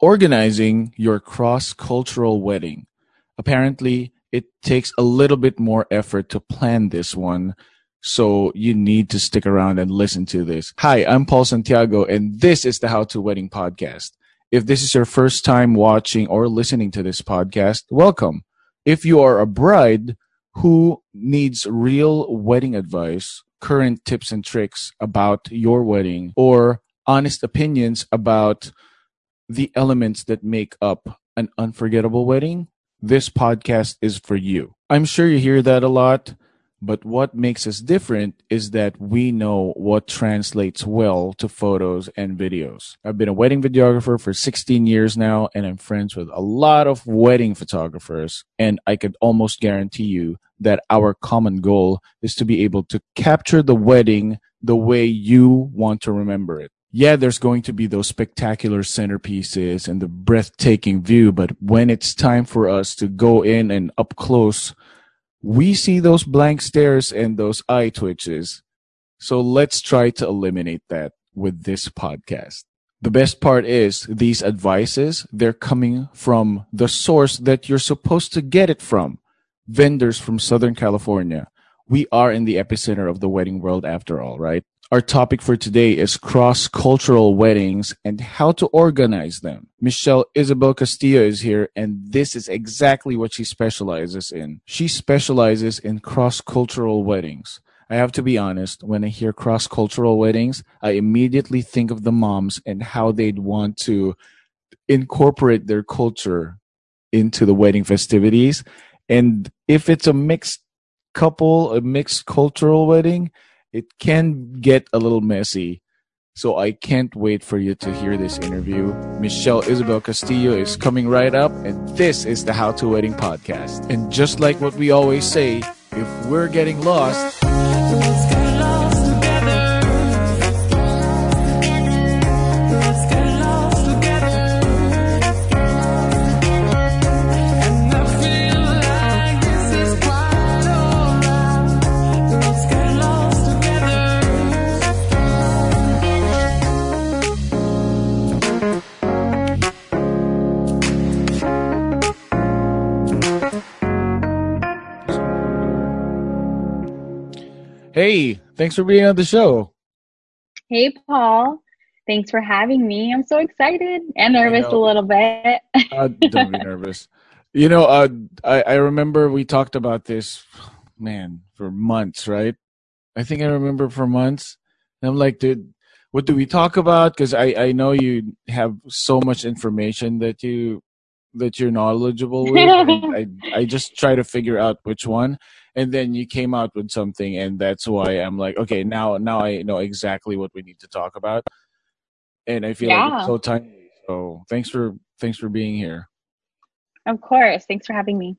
organizing your cross cultural wedding. Apparently, it takes a little bit more effort to plan this one. So you need to stick around and listen to this. Hi, I'm Paul Santiago, and this is the How to Wedding podcast. If this is your first time watching or listening to this podcast, welcome. If you are a bride who needs real wedding advice, current tips and tricks about your wedding, or honest opinions about the elements that make up an unforgettable wedding, this podcast is for you. I'm sure you hear that a lot, but what makes us different is that we know what translates well to photos and videos. I've been a wedding videographer for 16 years now, and I'm friends with a lot of wedding photographers. And I could almost guarantee you that our common goal is to be able to capture the wedding the way you want to remember it yeah, there's going to be those spectacular centerpieces and the breathtaking view, but when it's time for us to go in and up close, we see those blank stares and those eye twitches. So let's try to eliminate that with this podcast. The best part is these advices, they're coming from the source that you're supposed to get it from. Vendors from Southern California. We are in the epicenter of the wedding world after all, right? Our topic for today is cross-cultural weddings and how to organize them. Michelle Isabel Castillo is here and this is exactly what she specializes in. She specializes in cross-cultural weddings. I have to be honest, when I hear cross-cultural weddings, I immediately think of the moms and how they'd want to incorporate their culture into the wedding festivities. And if it's a mixed couple, a mixed cultural wedding, it can get a little messy. So I can't wait for you to hear this interview. Michelle Isabel Castillo is coming right up, and this is the How to Wedding podcast. And just like what we always say, if we're getting lost, Hey, thanks for being on the show. Hey, Paul. Thanks for having me. I'm so excited and nervous a little bit. uh, don't be nervous. You know, uh, I, I remember we talked about this, man, for months, right? I think I remember for months. And I'm like, dude, what do we talk about? Because I, I know you have so much information that you that you're knowledgeable with. I I just try to figure out which one and then you came out with something and that's why i'm like okay now now i know exactly what we need to talk about. And i feel yeah. like it's so timely. So thanks for thanks for being here. Of course. Thanks for having me.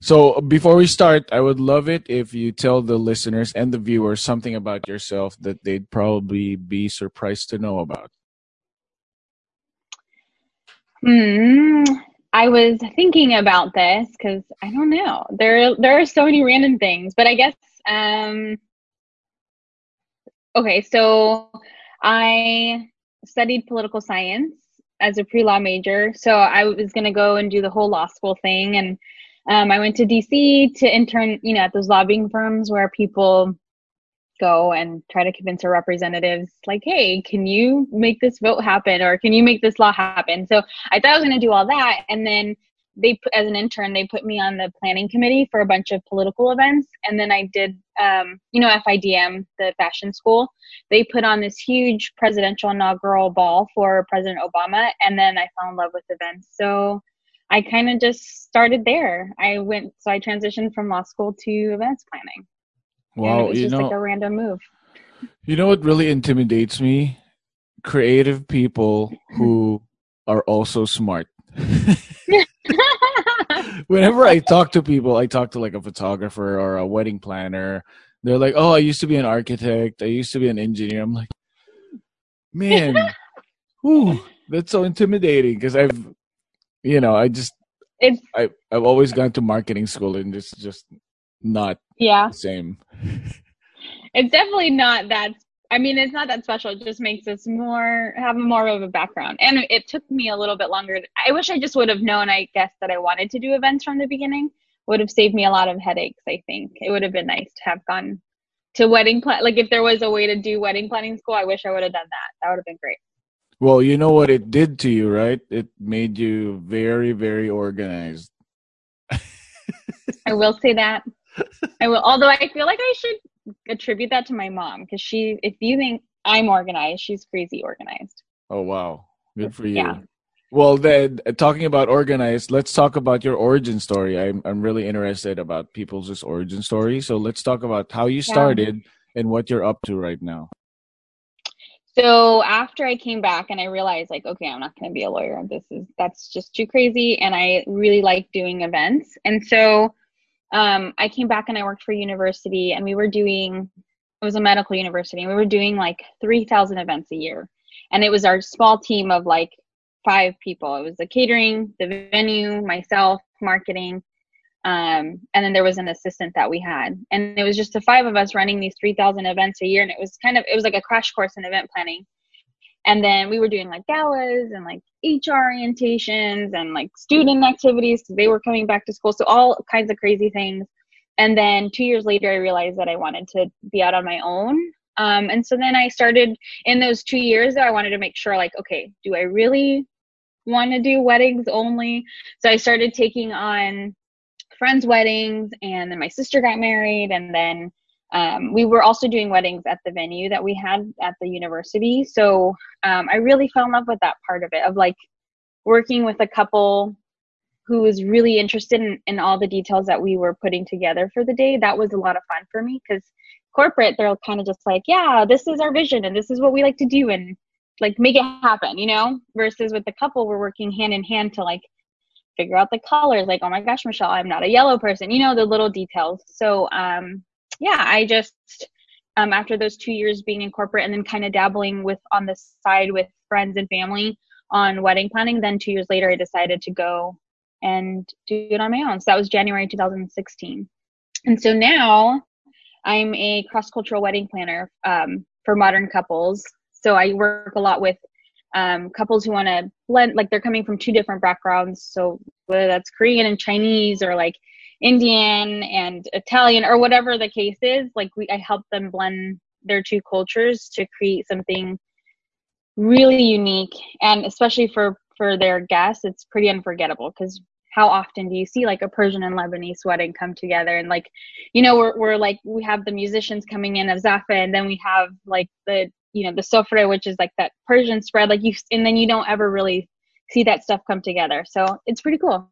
So before we start i would love it if you tell the listeners and the viewers something about yourself that they'd probably be surprised to know about. Hmm I was thinking about this because I don't know. There there are so many random things, but I guess um okay, so I studied political science as a pre-law major. So I was going to go and do the whole law school thing and um, I went to DC to intern, you know, at those lobbying firms where people go and try to convince our representatives like hey can you make this vote happen or can you make this law happen? So i thought i was going to do all that. And then they as an intern they put me on the planning committee for a bunch of political events. And then i did um, you know fidm the fashion school. They put on this huge presidential inaugural ball for president obama. And then i fell in love with events. So i kind of just started there. I went so i transitioned from law school to events planning Wow, it was you just know, like a random move. You know what really intimidates me? Creative people who are also smart. Whenever I talk to people, I talk to like a photographer or a wedding planner. They're like, "Oh, I used to be an architect. I used to be an engineer." I'm like, "Man, whew, that's so intimidating." Because I've, you know, I just, it's, I, I've always gone to marketing school and it's just not yeah same it's definitely not that I mean, it's not that special. It just makes us more have more of a background. And it took me a little bit longer. I wish I just would have known. I guess that I wanted to do events from the beginning would have saved me a lot of headaches. I think it would have been nice to have gone to wedding plan. Like if there was a way to do wedding planning school, I wish I would have done that. That would have been great. Well, you know what it did to you, right? It made you very, very organized. I will say that. I will. Although I feel like I should attribute that to my mom because she, if you think I'm organized, she's crazy organized. Oh wow, good for you. Yeah. Well, then talking about organized, let's talk about your origin story. I'm I'm really interested about people's just origin story. So let's talk about how you started yeah. and what you're up to right now. So after I came back and I realized like, okay, I'm not going to be a lawyer. This is that's just too crazy, and I really like doing events. And so um, I came back and I worked for university, and we were doing it was a medical university, and we were doing like 3,000 events a year, and it was our small team of like five people. It was the catering, the venue, myself, marketing, um, and then there was an assistant that we had, and it was just the five of us running these 3,000 events a year, and it was kind of it was like a crash course in event planning. And then we were doing like galas and like HR orientations and like student activities they were coming back to school. So all kinds of crazy things. And then two years later, I realized that I wanted to be out on my own. Um, and so then I started in those two years, that I wanted to make sure like, okay, do I really want to do weddings only? So I started taking on friends' weddings and then my sister got married and then um, we were also doing weddings at the venue that we had at the university. So um, I really fell in love with that part of it, of like working with a couple who was really interested in, in all the details that we were putting together for the day. That was a lot of fun for me because corporate, they're kind of just like, yeah, this is our vision and this is what we like to do and like make it happen, you know? Versus with the couple, we're working hand in hand to like figure out the colors. Like, oh my gosh, Michelle, I'm not a yellow person, you know, the little details. So, um, yeah, I just um, after those two years being in corporate and then kind of dabbling with on the side with friends and family on wedding planning, then two years later I decided to go and do it on my own. So that was January 2016. And so now I'm a cross cultural wedding planner um, for modern couples. So I work a lot with um, couples who want to blend, like they're coming from two different backgrounds. So whether that's Korean and Chinese or like Indian and Italian or whatever the case is, like we I help them blend their two cultures to create something really unique. And especially for for their guests it's pretty unforgettable because how often do you see like a Persian and Lebanese wedding come together? And like you know we're we're like we have the musicians coming in of Zafa and then we have like the you know the sofra which is like that Persian spread like you and then you don't ever really see that stuff come together. So it's pretty cool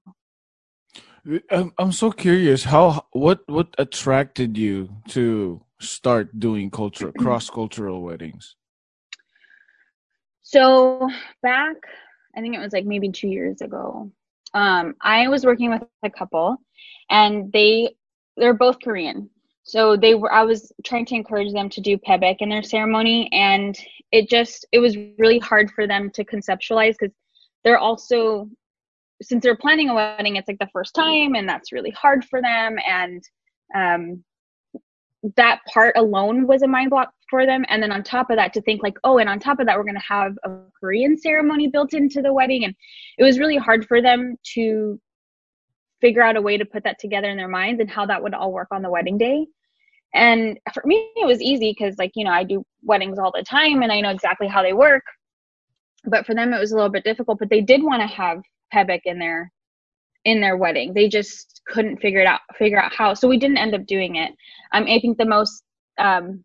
I'm I'm so curious how what what attracted you to start doing culture cross cultural weddings. So back, I think it was like maybe two years ago. Um, I was working with a couple, and they they're both Korean. So they were. I was trying to encourage them to do pyebaek in their ceremony, and it just it was really hard for them to conceptualize because they're also since they're planning a wedding, it's like the first time, and that's really hard for them. And um, that part alone was a mind block for them. And then on top of that, to think like, oh, and on top of that, we're going to have a Korean ceremony built into the wedding, and it was really hard for them to figure out a way to put that together in their minds and how that would all work on the wedding day. And for me, it was easy because, like, you know, I do weddings all the time and I know exactly how they work. But for them, it was a little bit difficult. But they did want to have Pyebaek in their in their wedding. They just couldn't figure it out figure out how. So we didn't end up doing it. Um, I think the most um,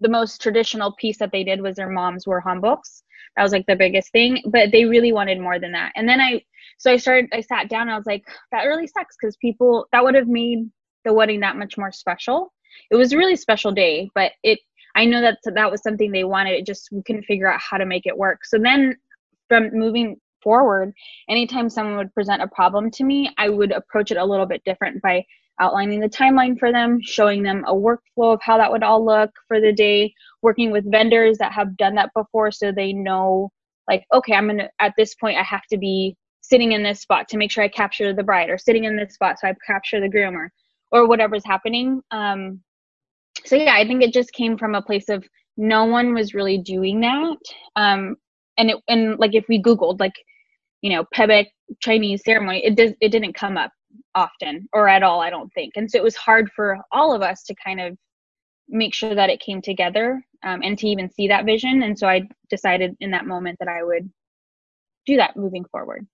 the most traditional piece that they did was their moms were hanboks. That was like the biggest thing, but they really wanted more than that. And then I so I started I sat down I was like that really sucks cuz people that would have made the wedding that much more special. It was a really special day, but it I know that that was something they wanted. It just we couldn't figure out how to make it work. So then from moving forward, anytime someone would present a problem to me, I would approach it a little bit different by outlining the timeline for them, showing them a workflow of how that would all look for the day, working with vendors that have done that before so they know like okay, I'm going to at this point I have to be sitting in this spot to make sure I capture the bride or sitting in this spot so I capture the groom or or whatever's happening. Um so yeah, I think it just came from a place of no one was really doing that. Um, and it, and like if we Googled like, you know, Pyebaek Chinese ceremony, it does, it didn't come up often or at all, I don't think. And so it was hard for all of us to kind of make sure that it came together um, and to even see that vision. And so I decided in that moment that I would do that moving forward.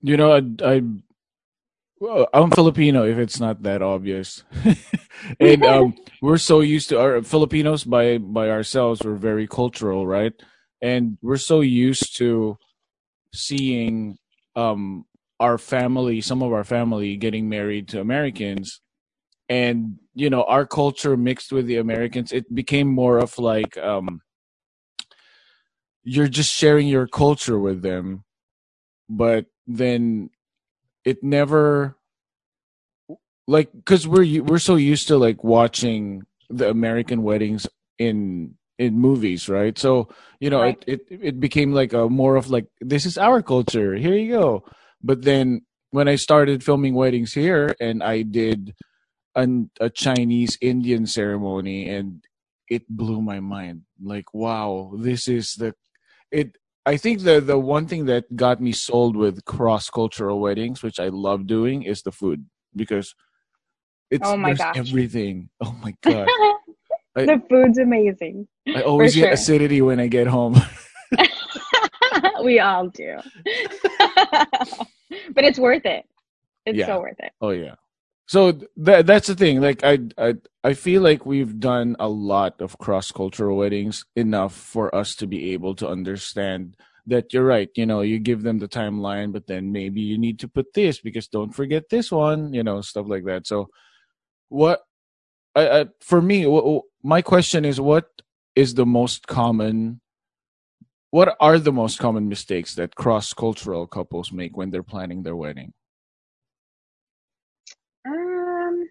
You know, I, I well, I'm Filipino. If it's not that obvious, and um, we're so used to our Filipinos by by ourselves. We're very cultural, right? And we're so used to seeing um, our family, some of our family, getting married to Americans, and you know, our culture mixed with the Americans. It became more of like um, you're just sharing your culture with them, but then it never like because we're we're so used to like watching the American weddings in in movies, right? So you know, right. it, it it became like a more of like this is our culture. Here you go. But then when I started filming weddings here, and I did an, a Chinese Indian ceremony, and it blew my mind. Like, wow, this is the it. I think the the one thing that got me sold with cross cultural weddings, which I love doing, is the food because it's oh my gosh. everything. Oh my god. The food's amazing. I always get acidity when I get home. we all do. but it's worth it. It's yeah. so worth it. Oh yeah. So that that's the thing. Like I I I feel like we've done a lot of cross cultural weddings enough for us to be able to understand that you're right. You know, you give them the timeline, but then maybe you need to put this because don't forget this one. You know, stuff like that. So what I, for me w- my question is what is the most common what are the most common mistakes that cross cultural couples make when they're planning their wedding? Um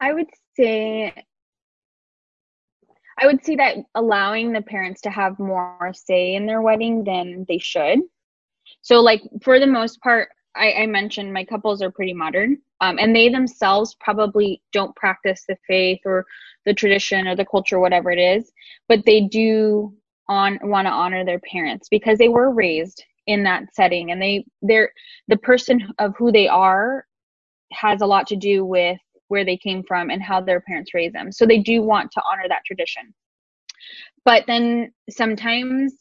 i would say i would say that allowing the parents to have more say in their wedding than they should. So like for the most part I, I mentioned my couples are pretty modern, um, and they themselves probably don't practice the faith or the tradition or the culture, whatever it is, but they do on want to honor their parents because they were raised in that setting, and they they're the person of who they are has a lot to do with where they came from and how their parents raised them. So they do want to honor that tradition. But then sometimes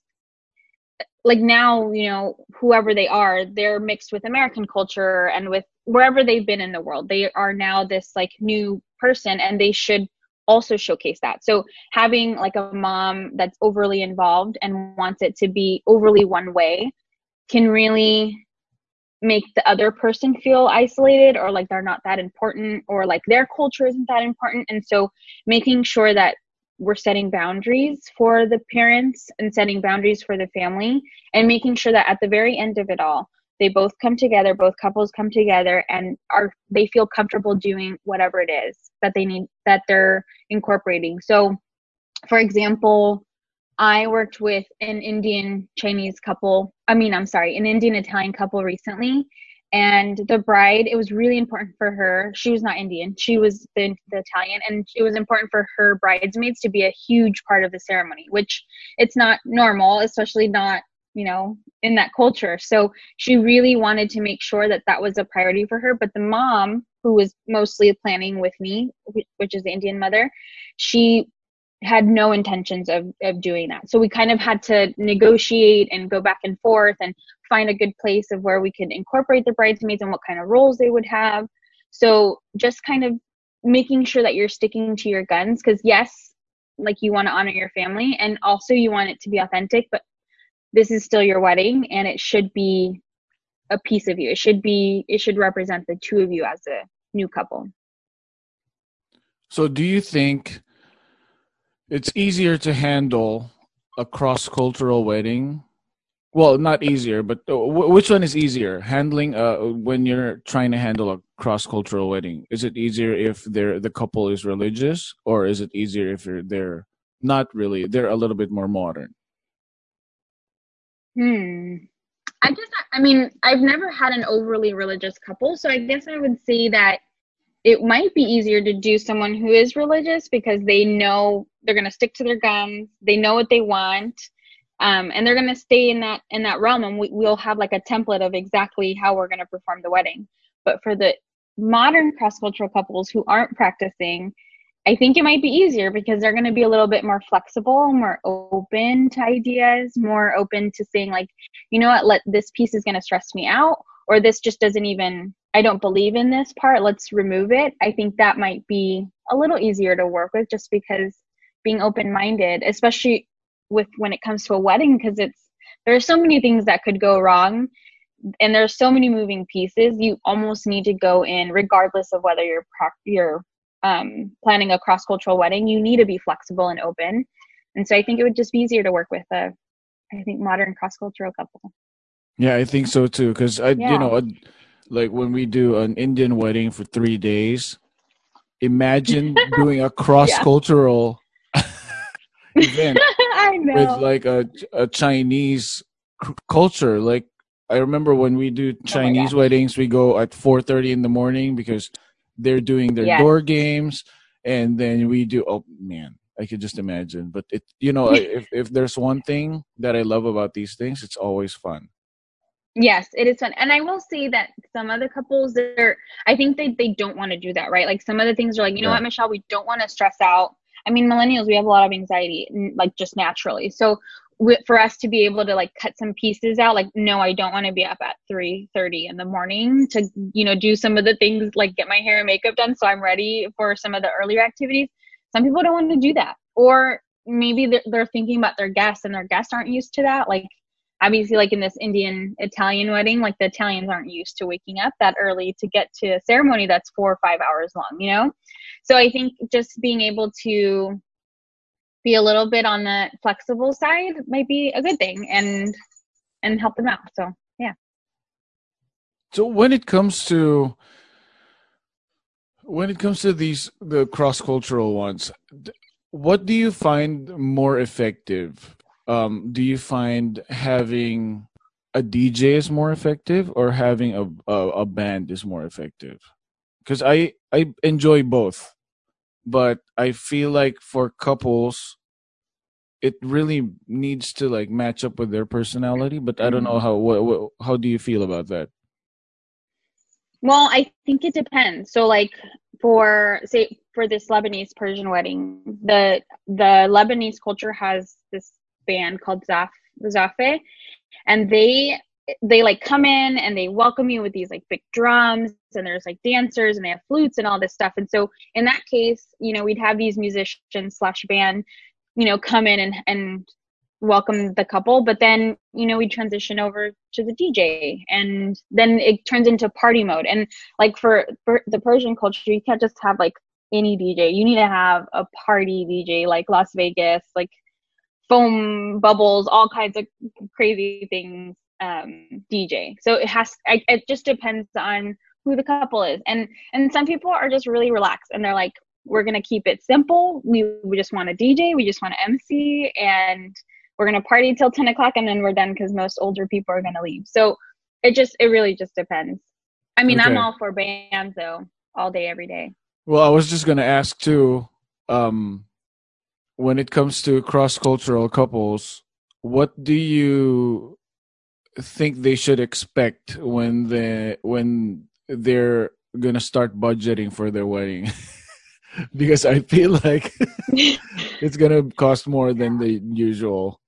like now you know whoever they are they're mixed with american culture and with wherever they've been in the world. They are now this like new person and they should also showcase that. So having like a mom that's overly involved and wants it to be overly one way can really make the other person feel isolated or like they're not that important or like their culture isn't that important. And so making sure that we're setting boundaries for the parents and setting boundaries for the family and making sure that at the very end of it all they both come together both couples come together and are they feel comfortable doing whatever it is that they need that they're incorporating. So for example i worked with an indian chinese couple i mean i'm sorry an indian italian couple recently and the bride it was really important for her. She was not indian. She was the, the, italian. And it was important for her bridesmaids to be a huge part of the ceremony which it's not normal especially not you know in that culture. So she really wanted to make sure that that was a priority for her. But the mom who was mostly planning with me which is the indian mother she had no intentions of, of doing that. So we kind of had to negotiate and go back and forth and find a good place of where we could incorporate the bridesmaids and what kind of roles they would have. So just kind of making sure that you're sticking to your guns because yes, like you want to honor your family and also you want it to be authentic, but this is still your wedding and it should be a piece of you. It should be it should represent the two of you as a new couple. So do you think it's easier to handle a cross cultural wedding. Well, not easier, but uh, which one is easier? Handling uh, when you're trying to handle a cross cultural wedding. Is it easier if they're the couple is religious, or is it easier if they're, they're not really? They're a little bit more modern. Hmm. I guess I mean I've never had an overly religious couple, so I guess I would say that it might be easier to do someone who is religious because they know they're going to stick to their guns they know what they want um, and they're going to stay in that in that realm and we, we'll have like a template of exactly how we're going to perform the wedding. But for the modern cross-cultural couples who aren't practicing i think it might be easier because they're going to be a little bit more flexible more open to ideas more open to saying like you know what? Let this piece is going to stress me out or this just doesn't even I don't believe in this part, let's remove it. I think that might be a little easier to work with just because being open minded, especially with when it comes to a wedding, because it's there are so many things that could go wrong and there's so many moving pieces. You almost need to go in, regardless of whether you're you're um, planning a cross cultural wedding. You need to be flexible and open, and so I think it would just be easier to work with a, I think, modern cross cultural couple. Yeah, I think so too. Because I, yeah. you know, like when we do an Indian wedding for three days, imagine doing a cross cultural event with like a, a Chinese c- culture. Like I remember when we do oh Chinese oh weddings, we go at four thirty in the morning because they're doing their door games, and then we do. Oh man, I could just imagine. But it, you know, if if there's one thing that I love about these things, it's always fun. Yes, it is fun. And I will say that some other couples they're I think they they don't want to do that, right? Like some of the things are like, you know what, Michelle, we don't want to stress out. I mean, millennials, we have a lot of anxiety, like just naturally. So we, for us to be able to like cut some pieces out, like, no, I don't want to be up at three thirty in the morning to, you know, do some of the things like get my hair and makeup done so I'm ready for some of the earlier activities. Some people don't want to do that, or maybe they're, they're thinking about their guests and their guests aren't used to that. Like obviously like in this indian italian wedding like the italians aren't used to waking up that early to get to a ceremony that's four or five hours long you know? So i think just being able to be a little bit on the flexible side might be a good thing and and help them out so yeah. So when it comes to when it comes to these the cross cultural ones what do you find more effective um, do you find having a DJ is more effective or having a a, a band is more effective? Because I I enjoy both, but I feel like for couples, it really needs to like match up with their personality. But I don't know mm-hmm. how what, what how do you feel about that? Well, I think it depends. So like for say for this Lebanese Persian wedding, the the Lebanese culture has this band called Zaf Zafe, and they they like come in and they welcome you with these like big drums and there's like dancers and they have flutes and all this stuff and so in that case you know we'd have these musicians slash band you know come in and and welcome the couple but then you know we transition over to the dj and then it turns into party mode and like for, for the persian culture you can't just have like any dj you need to have a party dj like las vegas like foam bubbles, all kinds of crazy things um, DJ. So it has I, it just depends on who the couple is. And and some people are just really relaxed and they're like we're going to keep it simple. We, we just want a DJ, we just want to MC and we're going to party till 10 o'clock and then we're done because most older people are going to leave. So it just it really just depends. I mean, okay. I'm all for bands though, all day every day. Well, I was just going to ask too um when it comes to cross cultural couples, what do you think they should expect when they when they're gonna start budgeting for their wedding? because I feel like it's gonna cost more than the usual.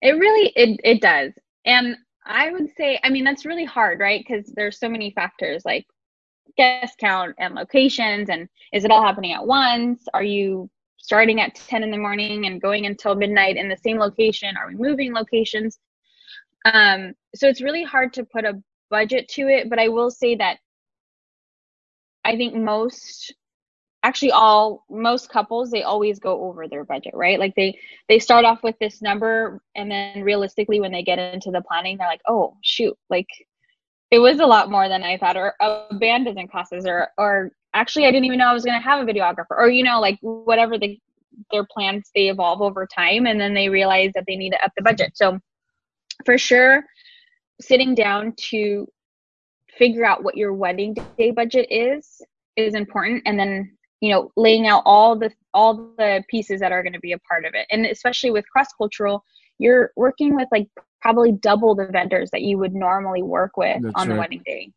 It really it it does, and I would say, I mean, that's really hard, right? Because there's so many factors like guest count and locations, and is it all happening at once? Are you starting at 10 in the morning and going until midnight in the same location? Are we moving locations? Um, so it's really hard to put a budget to it, but I will say that I think most actually all most couples they always go over their budget right like they they start off with this number and then realistically when they get into the planning they're like oh shoot like it was a lot more than i thought or a band doesn't cost this or or actually I didn't even know I was going to have a videographer or you know like whatever the their plans they evolve over time and then they realize that they need to up the budget. So for sure sitting down to figure out what your wedding day budget is is important and then you know laying out all the all the pieces that are going to be a part of it and especially with cross cultural you're working with like probably double the vendors that you would normally work with That's on right. the wedding day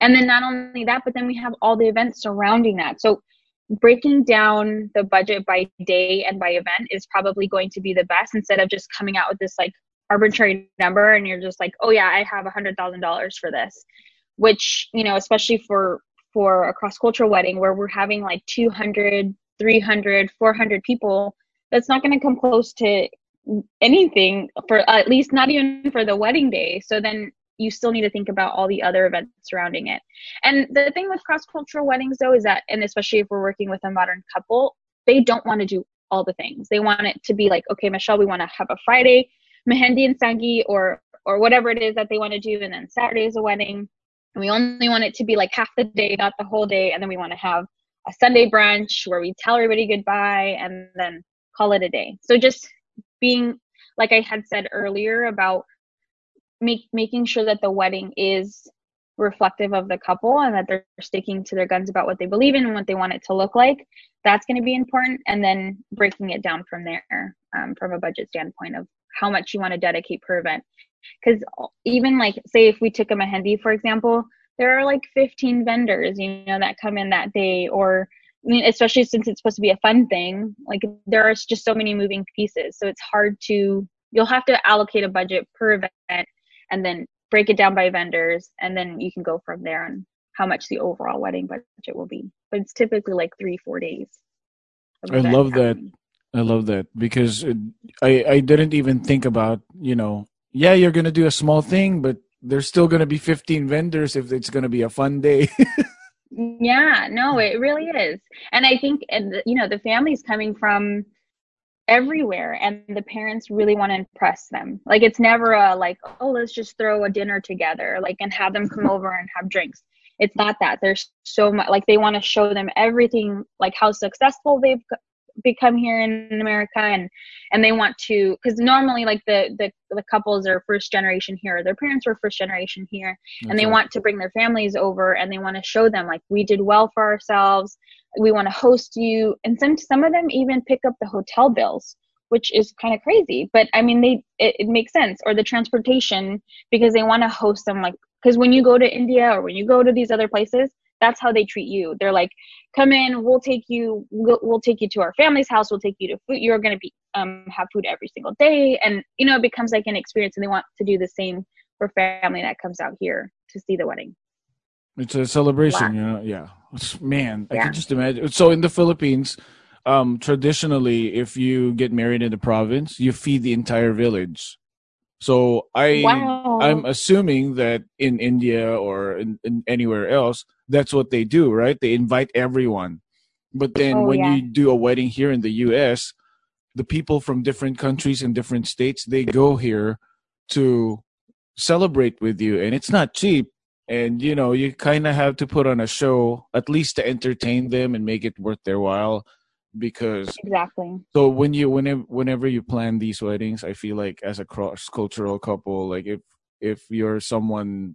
and then not only that but then we have all the events surrounding that. So breaking down the budget by day and by event is probably going to be the best instead of just coming out with this like arbitrary number and you're just like oh yeah i have a hundred thousand dollars for this which you know especially for for a cross cultural wedding where we're having like 200 300 400 people that's not going to come close to anything for at least not even for the wedding day. So then you still need to think about all the other events surrounding it. And the thing with cross cultural weddings, though, is that, and especially if we're working with a modern couple, they don't want to do all the things. They want it to be like, okay, Michelle, we want to have a Friday mehendi and sangeet or or whatever it is that they want to do, and then Saturday is a wedding. And we only want it to be like half the day, not the whole day, and then we want to have a Sunday brunch where we tell everybody goodbye and then call it a day. So just being like I had said earlier about make making sure that the wedding is reflective of the couple and that they're sticking to their guns about what they believe in and what they want it to look like that's going to be important and then breaking it down from there um, from a budget standpoint of how much you want to dedicate per event because even like say if we took a mehendi for example there are like 15 vendors you know that come in that day or I mean, especially since it's supposed to be a fun thing, like there are just so many moving pieces. So it's hard to, you'll have to allocate a budget per event and then break it down by vendors and then you can go from there on how much the overall wedding budget will be. But it's typically like three four days i love happening. that i love that because i i didn't even think about you know yeah you're gonna do a small thing but there's still gonna be 15 vendors if it's gonna be a fun day. Yeah no mm. it really is. And i think and you know the family's coming from everywhere and the parents really want to impress them. Like it's never a like oh let's just throw a dinner together like and have them come over and have drinks. It's not that. There's so much like they want to show them everything like how successful they've become here in america and and they want to because normally like the, the the couples are first generation here their parents were first generation here That's and they right. want to bring their families over and they want to show them like we did well for ourselves we want to host you and some some of them even pick up the hotel bills which is kind of crazy but i mean they it, it makes sense or the transportation because they want to host them like because when you go to india or when you go to these other places that's how they treat you they're like come in we'll take you we'll, we'll take you to our family's house we'll take you to food you're going to be um have food every single day and you know it becomes like an experience and they want to do the same for family that comes out here to see the wedding it's a celebration, you know. Yeah, man, I can just imagine. So in the Philippines, um, traditionally, if you get married in the province, you feed the entire village. So I, wow. I'm assuming that in India or in, in, anywhere else, that's what they do, right? They invite everyone. But then oh, when yeah. you do a wedding here in the U.S., the people from different countries and different states they go here to celebrate with you, and it's not cheap and you know you kind of have to put on a show at least to entertain them and make it worth their while because exactly. so when you whenever whenever you plan these weddings i feel like as a cross cultural couple like if if you're someone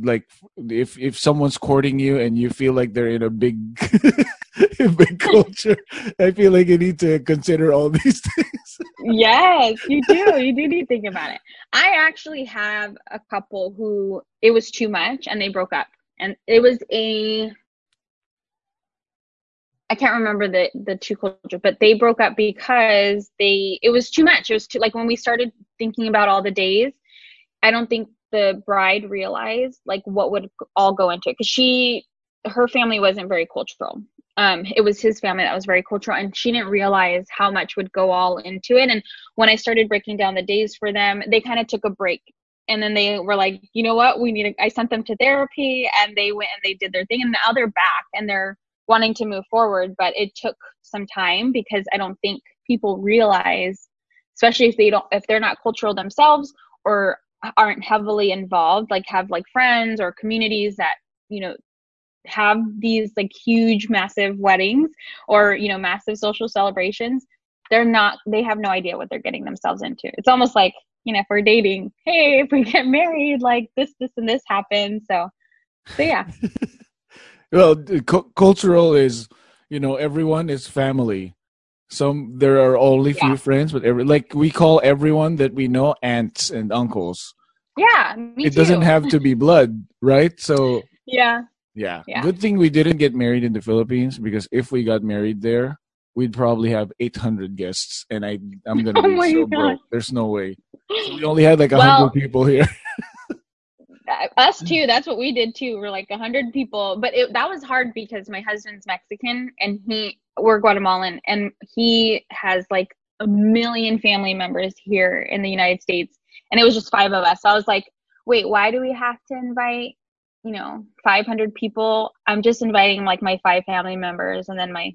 like if if someone's courting you and you feel like they're in a big big culture i feel like you need to consider all these things. Yes you do. You do need to think about it. I actually have a couple who it was too much and they broke up. And it was a I can't remember the the two culture, but they broke up because they it was too much. It was too like when we started thinking about all the days. I don't think the bride realized like what would all go into it. Because she her family wasn't very cultural. Um it was his family that was very cultural and she didn't realize how much would go all into it. And when i started breaking down the days for them they kind of took a break. And then they were like you know what? We need to, i sent them to therapy and they went and they did their thing. And now they're back and they're wanting to move forward but it took some time because i don't think people realize especially if they don't if they're not cultural themselves or aren't heavily involved like have like friends or communities that you know have these like huge massive weddings or you know massive social celebrations they're not they have no idea what they're getting themselves into. It's almost like you know if we're dating hey if we get married like this this and this happens so so yeah well, cu- cultural is you know everyone is family. Some there are only few friends, but every like we call everyone that we know aunts and uncles. Yeah, me it too. doesn't have to be blood, right? So Yeah. yeah. Yeah. good thing we didn't get married in the Philippines because if we got married there, we'd probably have 800 guests, and I I'm gonna Oh be so God. broke. There's no way. We only had like a Well- hundred people here. Us too. That's what we did too. We're like a hundred people, but it, that was hard because my husband's Mexican and he we're Guatemalan, and he has like a million family members here in the United States, and it was just five of us. So I was like, wait, why do we have to invite, you know, 500 people? I'm just inviting like my five family members and then my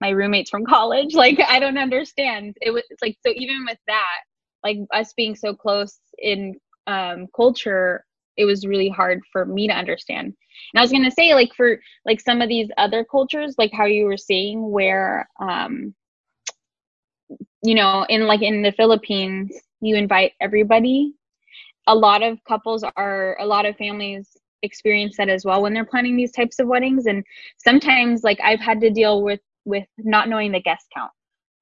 my roommates from college. Like I don't understand. It was it's like so even with that, like us being so close in um, culture, it was really hard for me to understand. And I was gonna say, like for like some of these other cultures, like how you were saying, where um, you know, in like in the Philippines, you invite everybody. A lot of couples are, a lot of families experience that as well when they're planning these types of weddings. And sometimes, like I've had to deal with with not knowing the guest count.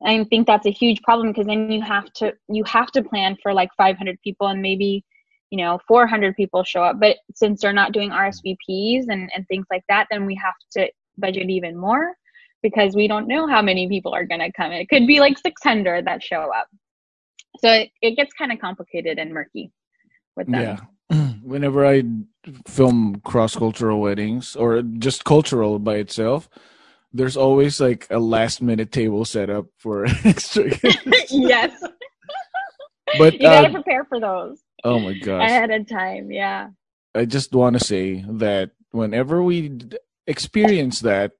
I think that's a huge problem because then you have to you have to plan for like 500 people and maybe you know 400 people show up. But since they're not doing rsvps and, and things like that then we have to budget even more because we don't know how many people are going to come. It could be like 600 that show up. So it, it gets kind of complicated and murky with them. Yeah. Whenever I film cross cultural weddings or just cultural by itself, there's always like a last minute table set up for extra yes But you got to uh, prepare for those oh my gosh. ahead of time yeah I just want to say that whenever we experience that,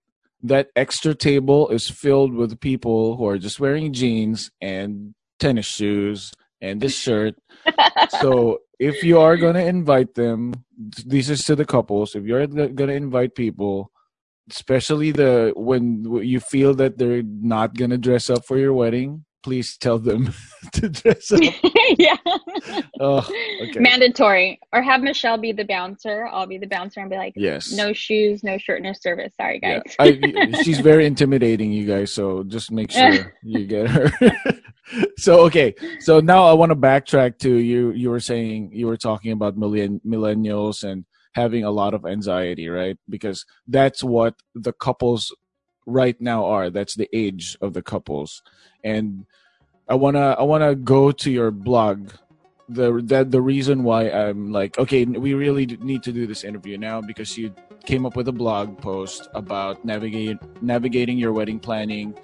that extra table is filled with people who are just wearing jeans and tennis shoes and this shirt. so if you are going to invite them, this is to the couples. If you're going to invite people, especially the when you feel that they're not going to dress up for your wedding, please tell them to dress up. yeah Oh, okay. mandatory or have michelle be the bouncer i'll be the bouncer and be like yes. no shoes no shirt no service sorry Yeah, guys I, she's very intimidating, you guys. So just make sure you get her. so okay, so now I want to backtrack to you. You were saying you were talking about millenn- millennials and having a lot of anxiety, right? Because that's what the couples right now are. That's the age of the couples, and I wanna I wanna go to your blog. The that the reason why I'm like okay, we really need to do this interview now because you came up with a blog post about navigate navigating your wedding planning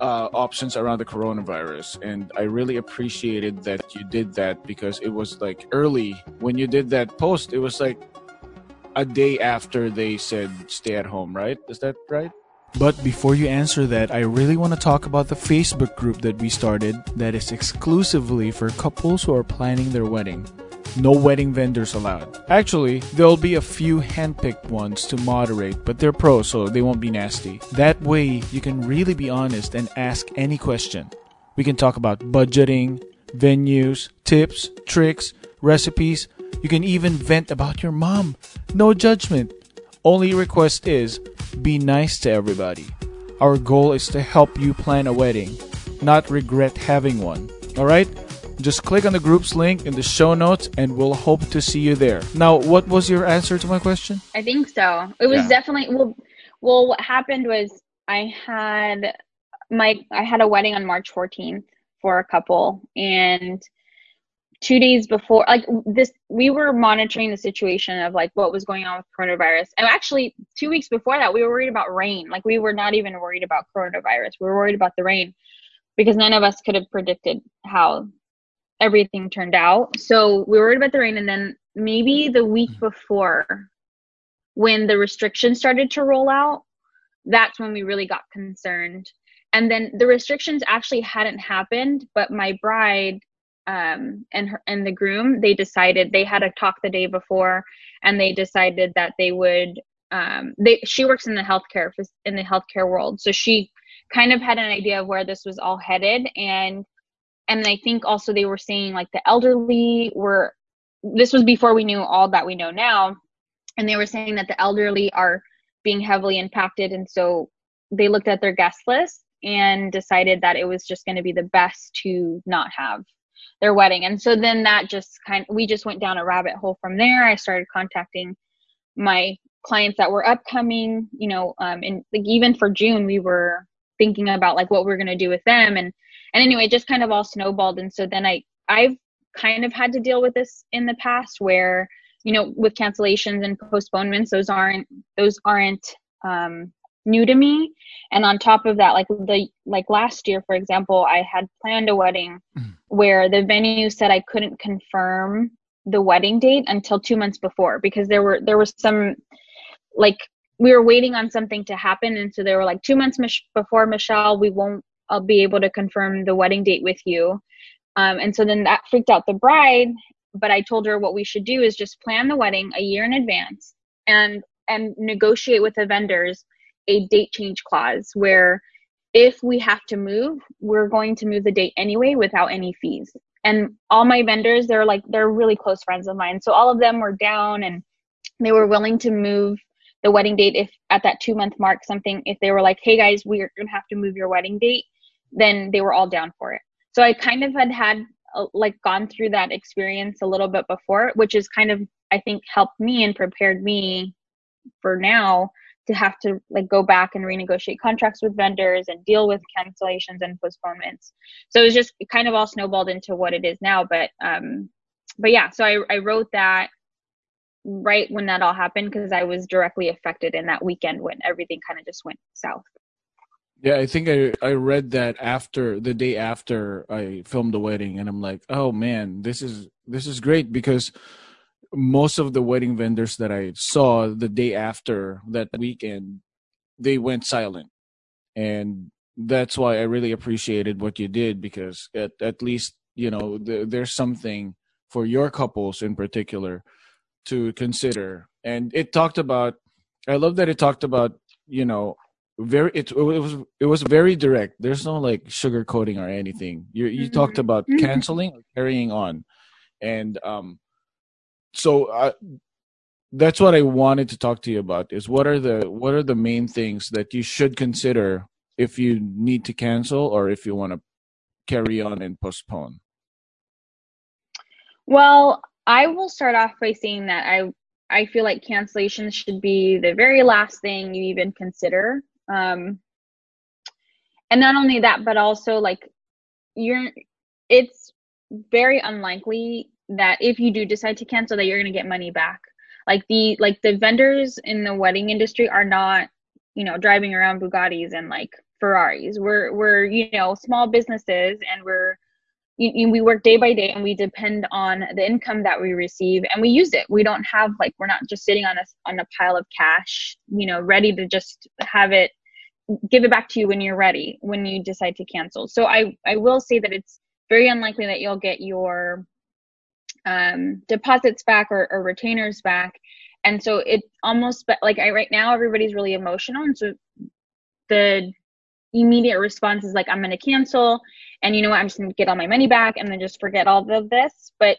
uh, options around the coronavirus, and I really appreciated that you did that because it was like early when you did that post. It was like a day after they said stay at home, right? Is that right? But before you answer that, I really want to talk about the Facebook group that we started that is exclusively for couples who are planning their wedding. No wedding vendors allowed. Actually, there'll be a few handpicked ones to moderate, but they're pros, so they won't be nasty. That way, you can really be honest and ask any question. We can talk about budgeting, venues, tips, tricks, recipes. You can even vent about your mom. No judgment. Only request is be nice to everybody. Our goal is to help you plan a wedding, not regret having one. Alright? Just click on the group's link in the show notes and we'll hope to see you there. Now, what was your answer to my question? I think so. It was Yeah. definitely well. Well, what happened was I had my I had a wedding on March 14th for a couple, and two days before, like this, we were monitoring the situation of like what was going on with coronavirus. And actually, two weeks before that, we were worried about rain. Like we were not even worried about coronavirus. We were worried about the rain because none of us could have predicted how everything turned out. So we were worried about the rain, and then maybe the week hmm. before when the restrictions started to roll out, that's when we really got concerned. And then the restrictions actually hadn't happened, but my bride um, and her and the groom they decided they had a talk the day before, and they decided that they would. Um, they she works in the healthcare in the healthcare world, so she kind of had an idea of where this was all headed, and and I think also they were saying like the elderly were. This was before we knew all that we know now and they were saying that the elderly are being heavily impacted. And so they looked at their guest list and decided that it was just going to be the best to not have their wedding. And so then that just kind we just went down a rabbit hole from there. I started contacting my clients that were upcoming, you know, um, and like even for June, we were thinking about like what we're going to do with them. And, and anyway, just kind of all snowballed. And so then I, I've kind of had to deal with this in the past where, you know, with cancellations and postponements, those aren't, those aren't, um, new to me. And on top of that like the like last year for example i had planned a wedding mm. where the venue said i couldn't confirm the wedding date until 2 months before because there were there was some like we were waiting on something to happen. And so they were like 2 months before michelle we won't i'll be able to confirm the wedding date with you. Um, and so then that freaked out the bride but i told her what we should do is just plan the wedding a year in advance and and negotiate with the vendors a date change clause where if we have to move, we're going to move the date anyway without any fees. And all my vendors, they're like, they're really close friends of mine. So all of them were down and they were willing to move the wedding date if at that two month mark, something, if they were like, hey guys, we're going to have to move your wedding date, then they were all down for it. So I kind of had had uh, like gone through that experience a little bit before, which is kind of, I think, helped me and prepared me for now to have to like go back and renegotiate contracts with vendors and deal with cancellations and postponements. So it was just it kind of all snowballed into what it is now. But um, but yeah, so I I wrote that right when that all happened because I was directly affected in that weekend when everything kind of just went south. Yeah, I think I I read that after the day after I filmed the wedding, and I'm like, oh man, this is this is great because most of the wedding vendors that I saw the day after that weekend, they went silent. And that's why I really appreciated what you did because at, at least, you know, the, there's something for your couples in particular to consider. And it talked about, I love that it talked about, you know, very it, it was it was very direct there's no like sugarcoating or anything you you mm-hmm. talked about mm-hmm. canceling or carrying on and um so I, that's what I wanted to talk to you about is what are the what are the main things that you should consider if you need to cancel or if you want to carry on and postpone? Well, I will start off by saying that I I feel like cancellations should be the very last thing you even consider. Um, and not only that, but also like you're it's very unlikely that if you do decide to cancel that you're going to get money back. Like the like the vendors in the wedding industry are not you know driving around bugattis and like ferraris. We're we're you know small businesses and we're you, we work day by day and we depend on the income that we receive and we use it. We don't have like we're not just sitting on a on a pile of cash you know ready to just have it give it back to you when you're ready when you decide to cancel. So i i will say that it's very unlikely that you'll get your um, deposits back or, or retainers back. And so it almost like I, right now everybody's really emotional. And so the immediate response is like i'm going to cancel. And you know what? I'm just going to get all my money back and then just forget all of this. But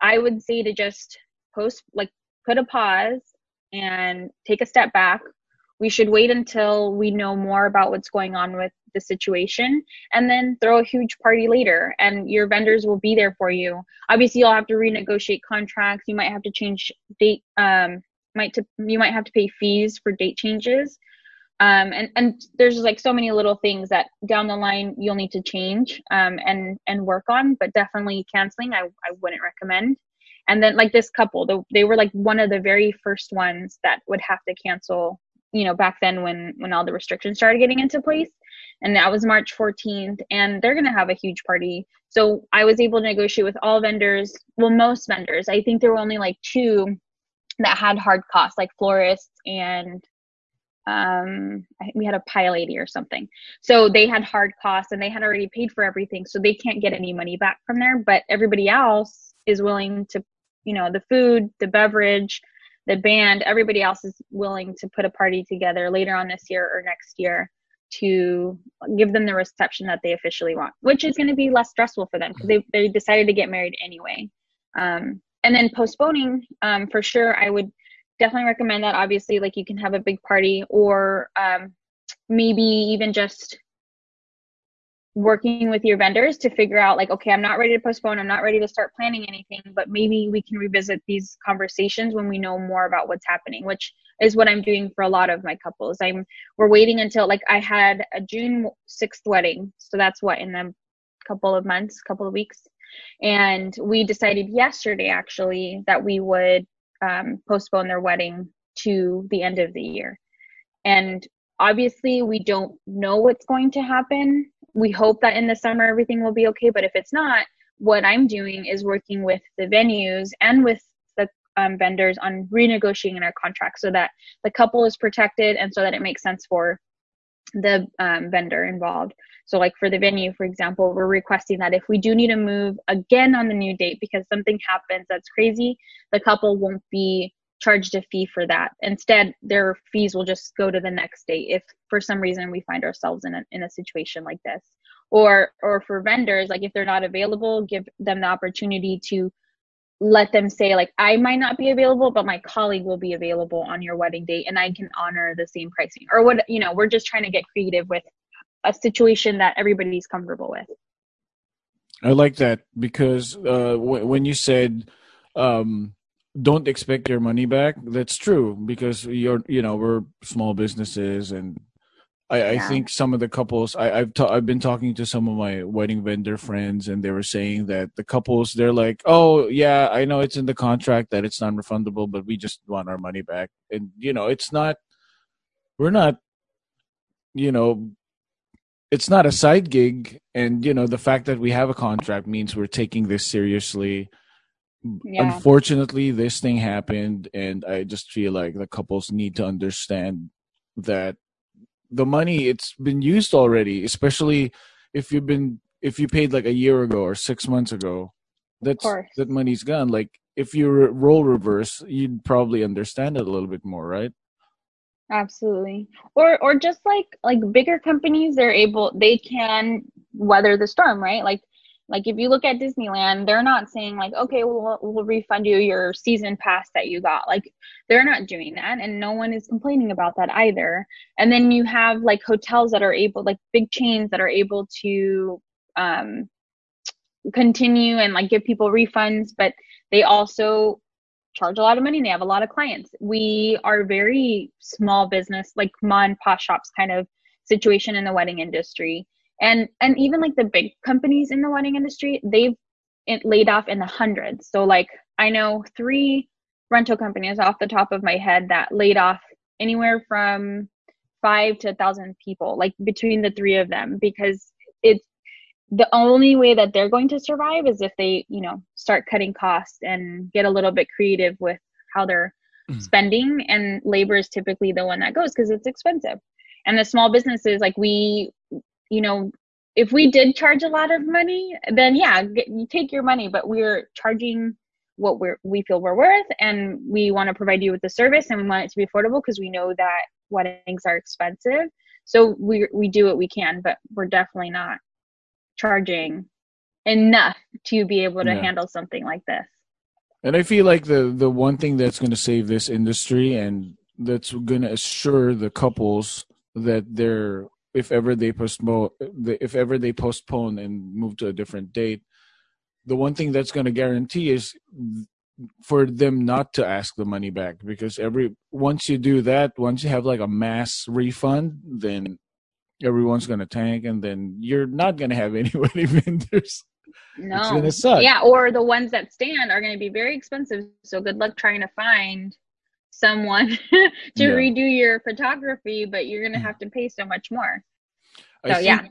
i would say to just post like put a pause and take a step back we should wait until we know more about what's going on with the situation and then throw a huge party later. And your vendors will be there for you. Obviously you'll have to renegotiate contracts. You might have to change date um might to you might have to pay fees for date changes. Um and and there's like so many little things that down the line you'll need to change um and and work on but definitely canceling i, I wouldn't recommend. And then like this couple the, they were like one of the very first ones that would have to cancel you know back then when when all the restrictions started getting into place. And that was march 14th and they're going to have a huge party. So i was able to negotiate with all vendors well most vendors. I think there were only like two that had hard costs like florists and um we had a pie lady or something. So they had hard costs and they had already paid for everything so they can't get any money back from there. But everybody else is willing to you know the food the beverage the band, everybody else is willing to put a party together later on this year or next year to give them the reception that they officially want, which is going to be less stressful for them because they, they decided to get married anyway. Um, and then postponing, um, for sure, I would definitely recommend that. Obviously, like you can have a big party or um, maybe even just working with your vendors to figure out like okay i'm not ready to postpone i'm not ready to start planning anything but maybe we can revisit these conversations when we know more about what's happening which is what i'm doing for a lot of my couples. I'm we're waiting until like i had a june 6th wedding so that's what in a couple of months couple of weeks. And we decided yesterday actually that we would um, postpone their wedding to the end of the year. And obviously we don't know what's going to happen we hope that in the summer everything will be okay but if it's not what i'm doing is working with the venues and with the um, vendors on renegotiating our contract so that the couple is protected and so that it makes sense for the um, vendor involved. So like for the venue for example we're requesting that if we do need to move again on the new date because something happens that's crazy the couple won't be charged a fee for that. Instead, their fees will just go to the next date if for some reason we find ourselves in a, in a situation like this. Or or for vendors, like if they're not available, give them the opportunity to let them say like I might not be available, but my colleague will be available on your wedding date and I can honor the same pricing. Or what you know, we're just trying to get creative with a situation that everybody's comfortable with. I like that because uh, w- when you said um, don't expect your money back that's true because you're you know we're small businesses and i, yeah. I think some of the couples I, have ta- i've been talking to some of my wedding vendor friends and they were saying that the couples they're like oh yeah i know it's in the contract that it's non-refundable but we just want our money back and you know it's not we're not you know it's not a side gig and you know the fact that we have a contract means we're taking this seriously yeah. unfortunately this thing happened and i just feel like the couples need to understand that the money it's been used already especially if you've been if you paid like a year ago or six months ago that's that money's gone. Like if you roll reverse you'd probably understand it a little bit more right? Absolutely. Or or just like like bigger companies they're able they can weather the storm right? Like like if you look at Disneyland, they're not saying like, okay, we'll we'll refund you your season pass that you got. Like they're not doing that, and no one is complaining about that either. And then you have like hotels that are able, like big chains that are able to um, continue and like give people refunds, but they also charge a lot of money. They have a lot of clients. We are very small business, like mom and pop shops kind of situation in the wedding industry and and even like the big companies in the wedding industry they've laid off in the hundreds. So like i know three rental companies off the top of my head that laid off anywhere from five to a thousand people like between the three of them because it's the only way that they're going to survive is if they you know start cutting costs and get a little bit creative with how they're mm. spending. And labor is typically the one that goes because it's expensive. And the small businesses like we you know, if we did charge a lot of money, then yeah, get, you take your money, but we're charging what we're we feel we're worth and we want to provide you with the service and we want it to be affordable because we know that weddings are expensive. So we we do what we can, but we're definitely not charging enough to be able to yeah. handle something like this. And I feel like the the one thing that's going to save this industry and that's going to assure the couples that they're if ever they postpone if ever they postpone and move to a different date the one thing that's going to guarantee is for them not to ask the money back because every once you do that once you have like a mass refund then everyone's going to tank and then you're not going to have any wedding vendors. No. it's suck. Yeah or the ones that stand are going to be very expensive so good luck trying to find someone to yeah. redo your photography, but you're gonna mm. have to pay so much more. So think, yeah.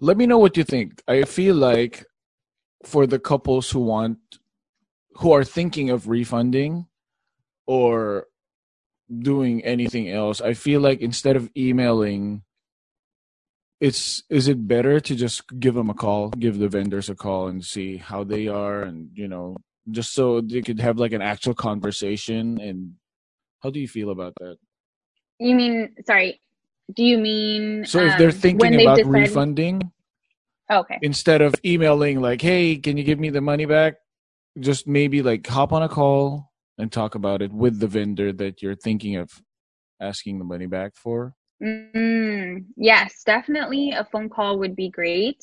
Let me know what you think. I feel like for the couples who want who are thinking of refunding or doing anything else, I feel like instead of emailing it's is it better to just give them a call, give the vendors a call and see how they are and you know just so they could have like an actual conversation and how do you feel about that? You mean, sorry, do you mean so if they're um, thinking about decided... refunding? okay. Instead of emailing like, "Hey, can you give me the money back?" Just maybe like hop on a call and talk about it with the vendor that you're thinking of asking the money back for? Mm, yes, definitely a phone call would be great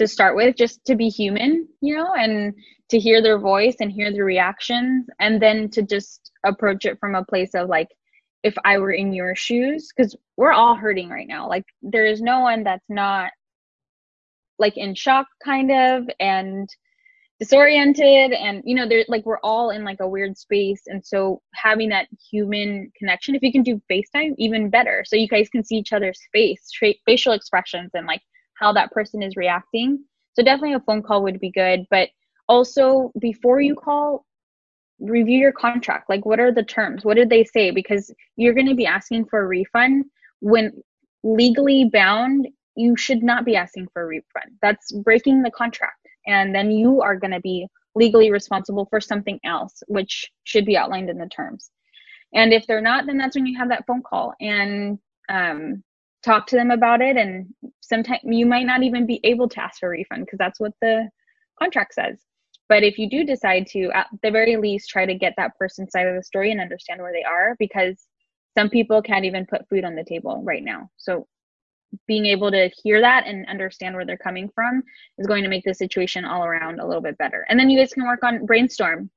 to start with, just to be human, you know, and to hear their voice and hear the reactions, and then to just approach it from a place of like, if I were in your shoes, because we're all hurting right now. Like, there is no one that's not like in shock, kind of, and disoriented and you know they're like we're all in like a weird space and so having that human connection if you can do facetime even better so you guys can see each other's face facial expressions and like how that person is reacting. So definitely a phone call would be good but also before you call review your contract. Like what are the terms? What did they say? Because you're going to be asking for a refund. When legally bound you should not be asking for a refund. That's breaking the contract. And then you are going to be legally responsible for something else which should be outlined in the terms. And if they're not then that's when you have that phone call. And um, talk to them about it and sometimes you might not even be able to ask for a refund because that's what the contract says but if you do decide to at the very least try to get that person's side of the story and understand where they are because some people can't even put food on the table right now so being able to hear that and understand where they're coming from is going to make the situation all around a little bit better. And then you guys can work on brainstorm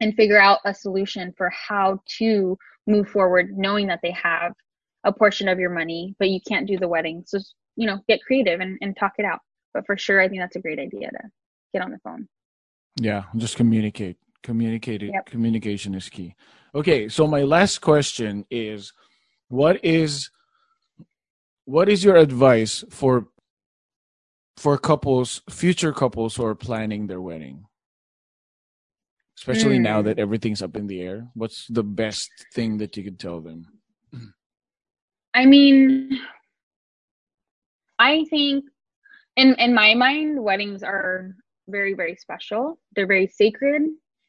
and figure out a solution for how to move forward, knowing that they have a portion of your money, but you can't do the wedding. So, you know, get creative and, and talk it out. But for sure, I think that's a great idea to get on the phone. Yeah, just communicate. Communicate. Yep. Communication is key. Okay, so my last question is what is what is your advice for for couples future couples who are planning their wedding especially mm. now hmm. that everything's up in the air what's the best thing that you could tell them i mean i think in in my mind weddings are very very special they're very sacred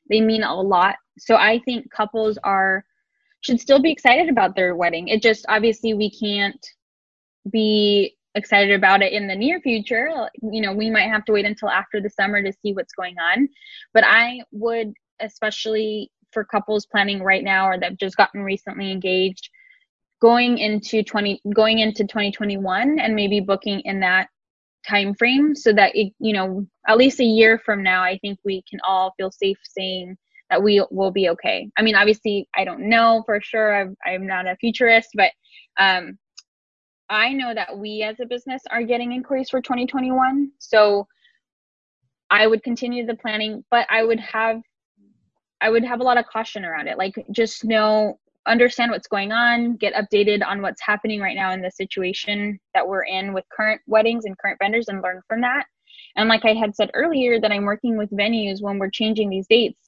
they mean a lot so i think couples are should still be excited about their wedding it just obviously we can't be excited about it in the near future. You know, we might have to wait until after the summer to see what's going on. But I would, especially for couples planning right now or that've just gotten recently engaged, going into 20 going into 2021 and maybe booking in that time frame so that it, you know at least a year from now i think we can all feel safe saying that we will be okay i mean obviously i don't know for sure i'm, I'm not a futurist but um, I know that we as a business are getting inquiries for 2021. So I would continue the planning, but I would have I would have a lot of caution around it. Like just know understand what's going on, get updated on what's happening right now in the situation that we're in with current weddings and current vendors and learn from that. And like I had said earlier that I'm working with venues when we're changing these dates.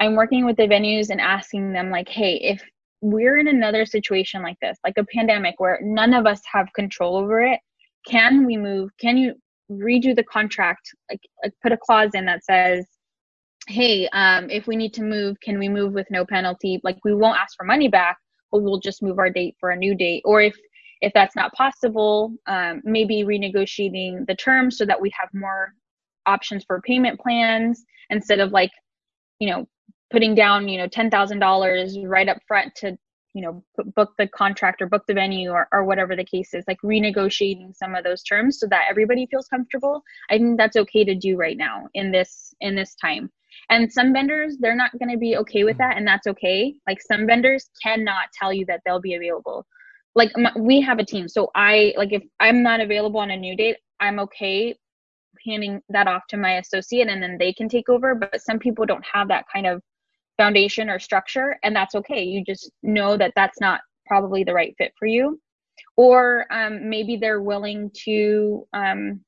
I'm working with the venues and asking them like, "Hey, if we're in another situation like this, like a pandemic where none of us have control over it, can we move? Can you redo the contract? Like, like put a clause in that says, hey, um, if we need to move, can we move with no penalty? Like we won't ask for money back, but we'll just move our date for a new date. Or if if that's not possible, um, maybe renegotiating the terms so that we have more options for payment plans instead of like, you know, putting down you know ten thousand dollars right up front to you know book the contract or book the venue or, or whatever the case is like renegotiating some of those terms so that everybody feels comfortable i think that's okay to do right now in this in this time and some vendors they're not going to be okay with that and that's okay. Like some vendors cannot tell you that they'll be available. Like we have a team so i like if i'm not available on a new date i'm okay handing that off to my associate and then they can take over but some people don't have that kind of foundation or structure and that's okay. You just know that that's not probably the right fit for you. Or um, maybe they're willing to um,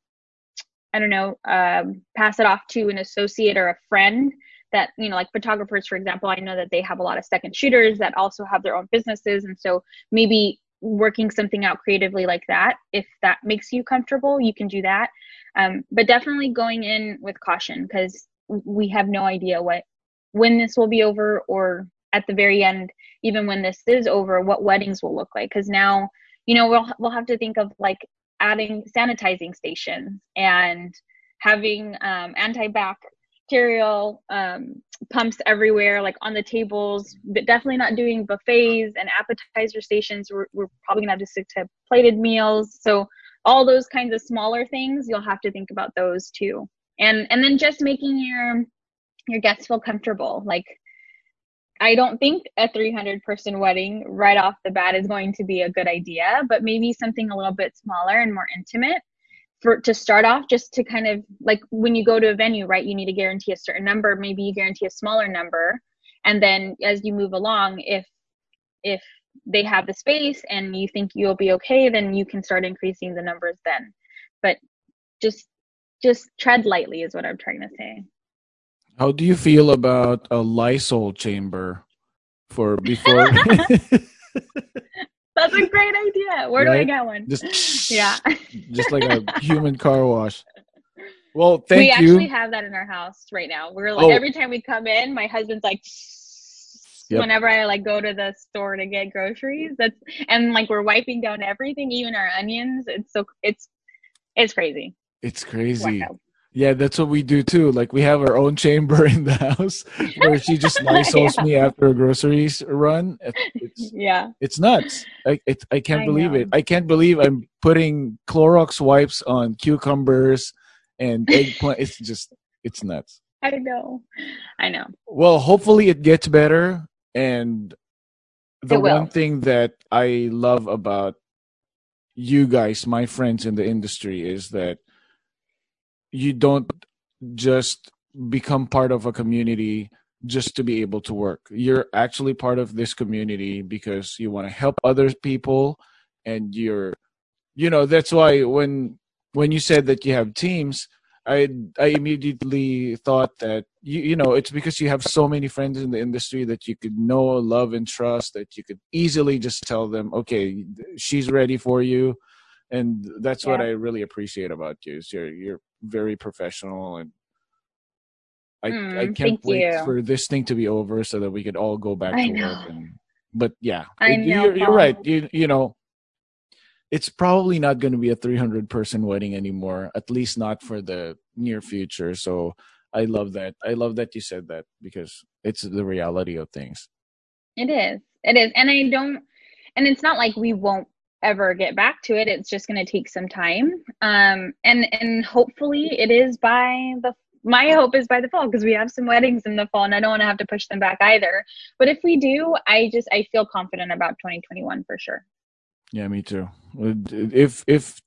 i don't know um, pass it off to an associate or a friend that you know like photographers for example i know that they have a lot of second shooters that also have their own businesses. And so maybe working something out creatively like that if that makes you comfortable you can do that. Um, but definitely going in with caution because we have no idea what when this will be over or at the very end even when this is over what weddings will look like. Because now you know we'll we'll have to think of like adding sanitizing stations and having um, antibacterial um, pumps everywhere, like on the tables. But definitely not doing buffets and appetizer stations. We're, we're probably gonna have to stick to plated meals. So all those kinds of smaller things, you'll have to think about those too. And and then just making your your guests feel comfortable. Like I don't think a 300 person wedding right off the bat is going to be a good idea, but maybe something a little bit smaller and more intimate for to start off just to kind of like when you go to a venue right you need to guarantee a certain number. Maybe you guarantee a smaller number. And then as you move along if if they have the space and you think you'll be okay then you can start increasing the numbers then. But just just tread lightly is what i'm trying to say how do you feel about a lysol chamber for before That's a great idea. Where right? do I get one? Just yeah, just like a human car wash. Well, thank we you. We actually have that in our house right now. We're like oh. every time we come in, my husband's like. Yep. Whenever I like go to the store to get groceries, that's and like we're wiping down everything, even our onions. It's so it's it's crazy. It's crazy. Wow. Yeah, that's what we do too. Like we have our own chamber in the house where she just lysols yeah. me after a groceries run. It's, yeah, it's nuts. I it, I can't I believe know. it. I can't believe I'm putting Clorox wipes on cucumbers and eggplant. it's just it's nuts. I know, I know. Well, hopefully it gets better. And the one thing that I love about you guys, my friends in the industry, is that you don't just become part of a community just to be able to work. You're actually part of this community because you want to help other people and you're you know that's why when when you said that you have teams I I immediately thought that you you know it's because you have so many friends in the industry that you could know, love, and trust that you could easily just tell them, okay, she's ready for you, and that's yeah. what I really appreciate about you. Is you're you're very professional and I mm, I can't wait you. for this thing to be over so that we could all go back I to know. work. And, but yeah, I know, you're, you're right. You you know, it's probably not going to be a 300 person wedding anymore. At least not for the near future. So I love that. I love that you said that because it's the reality of things. It is. It is, and I don't. And it's not like we won't ever get back to it it's just going to take some time. Um and and hopefully it is by the my hope is by the fall because we have some weddings in the fall and i don't want to have to push them back either. But if we do i just i feel confident about 2021 for sure. Yeah me too. If if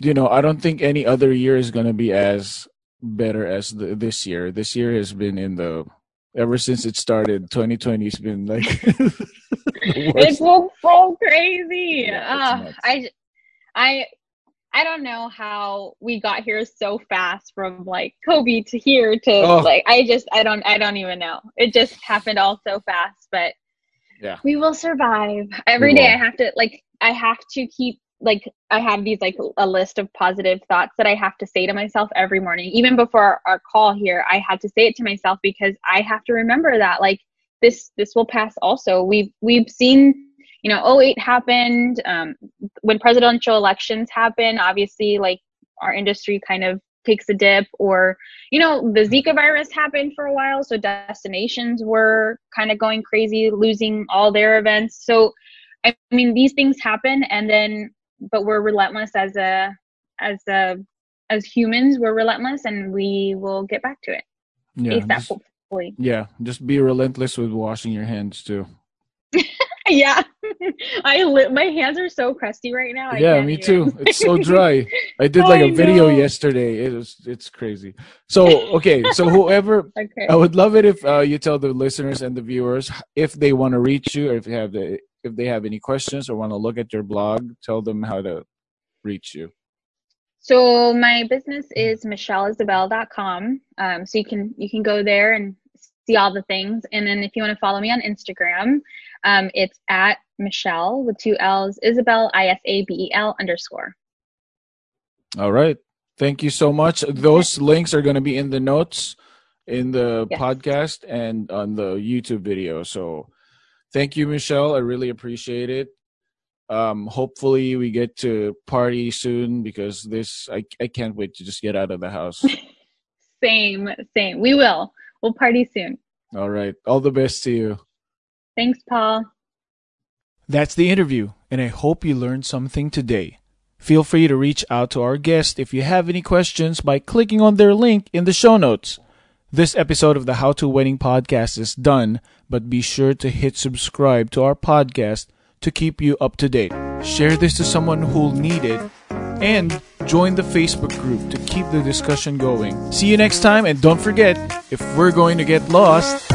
you know i don't think any other year is going to be as better as the, this year. This year has been in the ever since it started 2020 has been like it's so, so crazy. Yeah, uh, i i i don't know how we got here so fast from like kobe to here to oh. like i just i don't i don't even know. It just happened all so fast but yeah. we will survive. Every day i have to like i have to keep like I have these like a list of positive thoughts that I have to say to myself every morning. Even before our, our, call here, I had to say it to myself because I have to remember that like this this will pass also. We've we've seen you know 08 happened um, when presidential elections happen obviously like our industry kind of takes a dip or you know the zika virus happened for a while so destinations were kind of going crazy losing all their events. So i mean these things happen and then but we're relentless as a as a as humans we're relentless and we will get back to it. Yeah just, yeah just be relentless with washing your hands too. Yeah. I li- my hands are so crusty right now yeah me too. it's so dry. I did like a video yesterday. It was it's crazy. So okay so whoever okay. i would love it if uh, you tell the listeners and the viewers if they want to reach you or if you have the if they have any questions or want to look at your blog, tell them how to reach you. So my business is michelleisabel.com. Um, so you can you can go there and see all the things. And then if you want to follow me on Instagram, um, it's at Michelle with two L's, Isabel I S A B E L underscore. All right. Thank you so much. Those links are going to be in the notes in the yes. podcast and on the YouTube video. So thank you, Michelle. I really appreciate it. Um, hopefully we get to party soon because this I I can't wait to just get out of the house. Same, same. We will. We'll party soon. All right. All the best to you. Thanks, Paul. That's the interview, and I hope you learned something today. Feel free to reach out to our guest if you have any questions by clicking on their link in the show notes. This episode of the How to Wedding podcast is done, but be sure to hit subscribe to our podcast to keep you up to date. Share this to someone who'll need it and join the Facebook group to keep the discussion going. See you next time, and don't forget if we're going to get lost,